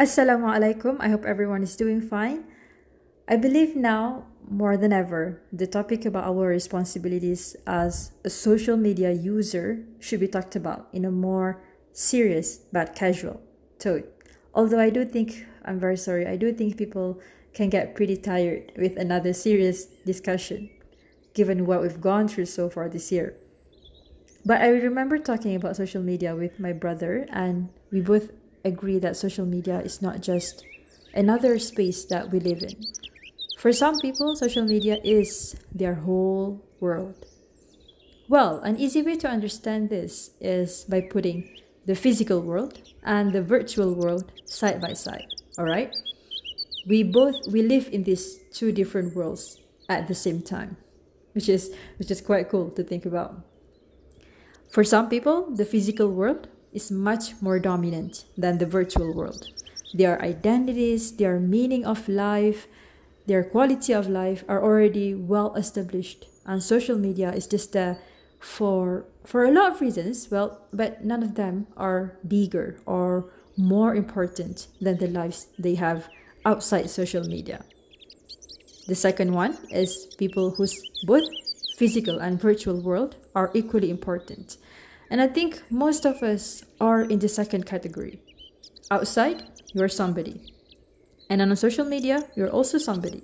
Assalamu alaikum. I hope everyone is doing fine. I believe now more than ever, the topic about our responsibilities as a social media user should be talked about in a more serious but casual tone. Although I do think, I'm very sorry, I do think people can get pretty tired with another serious discussion given what we've gone through so far this year. But I remember talking about social media with my brother, and we both agree that social media is not just another space that we live in. For some people, social media is their whole world. Well, an easy way to understand this is by putting the physical world and the virtual world side by side, all right? We both we live in these two different worlds at the same time, which is which is quite cool to think about. For some people, the physical world is much more dominant than the virtual world. Their identities, their meaning of life, their quality of life are already well established, and social media is just a for for a lot of reasons well but none of them are bigger or more important than the lives they have outside social media the second one is people whose both physical and virtual world are equally important and i think most of us are in the second category outside you're somebody and on social media you're also somebody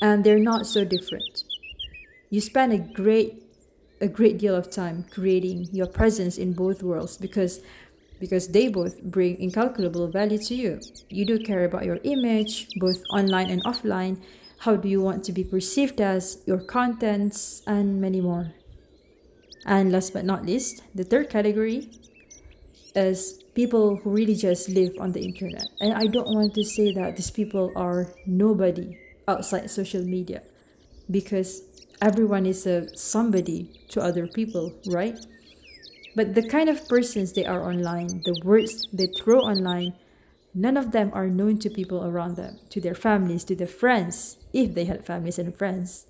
and they're not so different you spend a great a great deal of time creating your presence in both worlds because because they both bring incalculable value to you. You do care about your image, both online and offline. How do you want to be perceived as, your contents, and many more. And last but not least, the third category is people who really just live on the internet. And I don't want to say that these people are nobody outside social media because everyone is a somebody to other people, right? But the kind of persons they are online, the words they throw online, none of them are known to people around them, to their families, to their friends, if they had families and friends.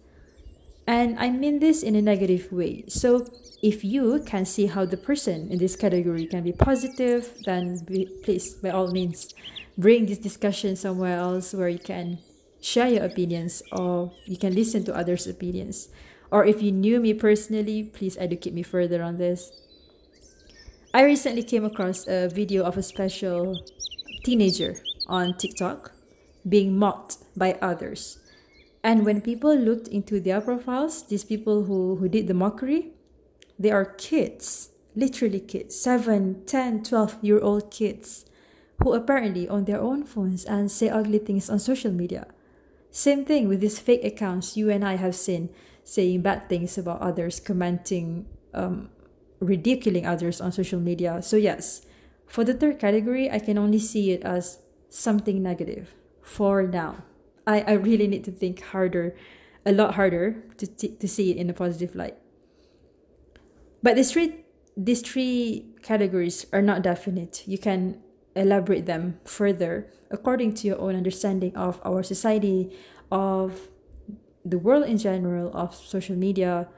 And I mean this in a negative way. So if you can see how the person in this category can be positive, then be, please, by all means, bring this discussion somewhere else where you can share your opinions or you can listen to others' opinions. Or if you knew me personally, please educate me further on this. I recently came across a video of a special teenager on TikTok being mocked by others. And when people looked into their profiles, these people who, who did the mockery, they are kids, literally kids, 7, 10, 12 year old kids who apparently own their own phones and say ugly things on social media. Same thing with these fake accounts you and I have seen saying bad things about others, commenting, um, ridiculing others on social media. So, yes, for the third category, I can only see it as something negative for now. I, I really need to think harder, a lot harder, to, t- to see it in a positive light. But these three, these three categories are not definite. You can elaborate them further according to your own understanding of our society, of the world in general, of social media.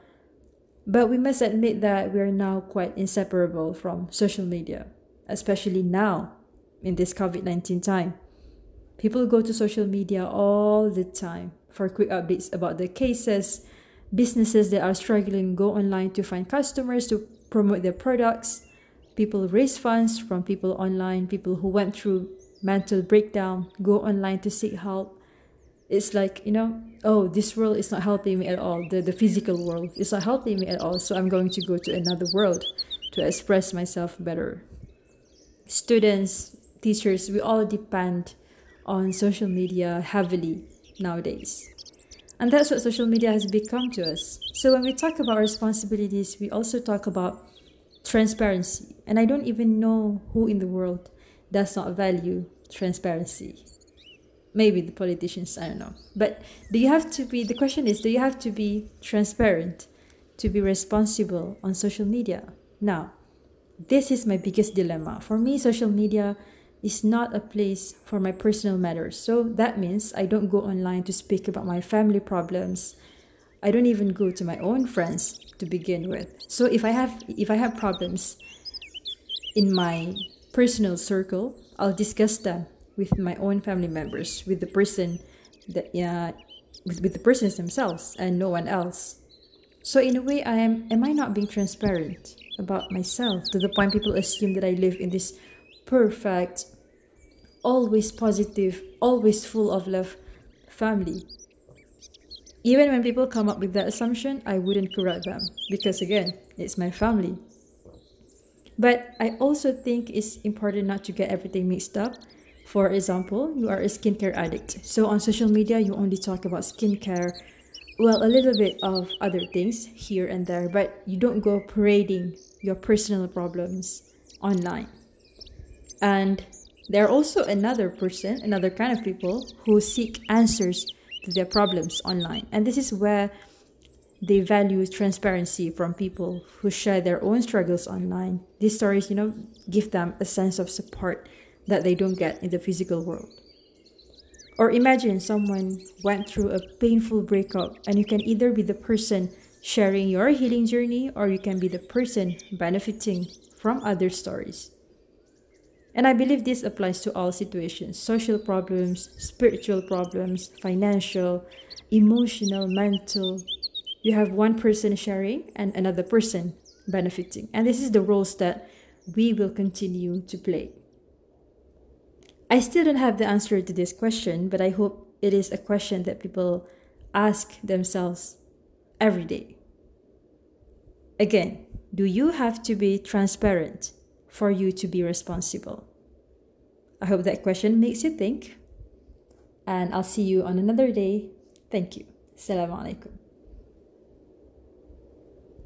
But we must admit that we are now quite inseparable from social media, especially now in this COVID 19 time. People go to social media all the time for quick updates about the cases. Businesses that are struggling go online to find customers to promote their products People raise funds from people online, people who went through mental breakdown, go online to seek help. It's like, you know, oh, this world is not helping me at all. The, the physical world is not helping me at all. So I'm going to go to another world to express myself better. Students, teachers, we all depend on social media heavily nowadays. And that's what social media has become to us. So when we talk about responsibilities, we also talk about transparency. And I don't even know who in the world does not value transparency. Maybe the politicians, I don't know. But do you have to be, the question is, do you have to be transparent to be responsible on social media? Now, this is my biggest dilemma. For me, social media is not a place for my personal matters. So that means I don't go online to speak about my family problems. I don't even go to my own friends to begin with. So if I have if I have problems in my personal circle, I'll discuss them with my own family members, with the person that yeah, with, with the persons themselves and no one else. So in a way, I am am I not being transparent about myself to the point people assume that I live in this perfect, always positive, always full of love family. Even when people come up with that assumption, I wouldn't correct them because again, it's my family. But I also think it's important not to get everything mixed up. For example, you are a skincare addict. So on social media, you only talk about skincare, well, a little bit of other things here and there, but you don't go parading your personal problems online. And there are also another person, another kind of people who seek answers to their problems online. And this is where they value transparency from people who share their own struggles online. These stories, you know, give them a sense of support that they don't get in the physical world. Or imagine someone went through a painful breakup and you can either be the person sharing your healing journey or you can be the person benefiting from other stories. And I believe this applies to all situations social problems, spiritual problems, financial, emotional, mental. You have one person sharing and another person benefiting. And this is the roles that we will continue to play. I still don't have the answer to this question, but I hope it is a question that people ask themselves every day. Again, do you have to be transparent for you to be responsible? I hope that question makes you think. And I'll see you on another day. Thank you. Assalamu alaikum.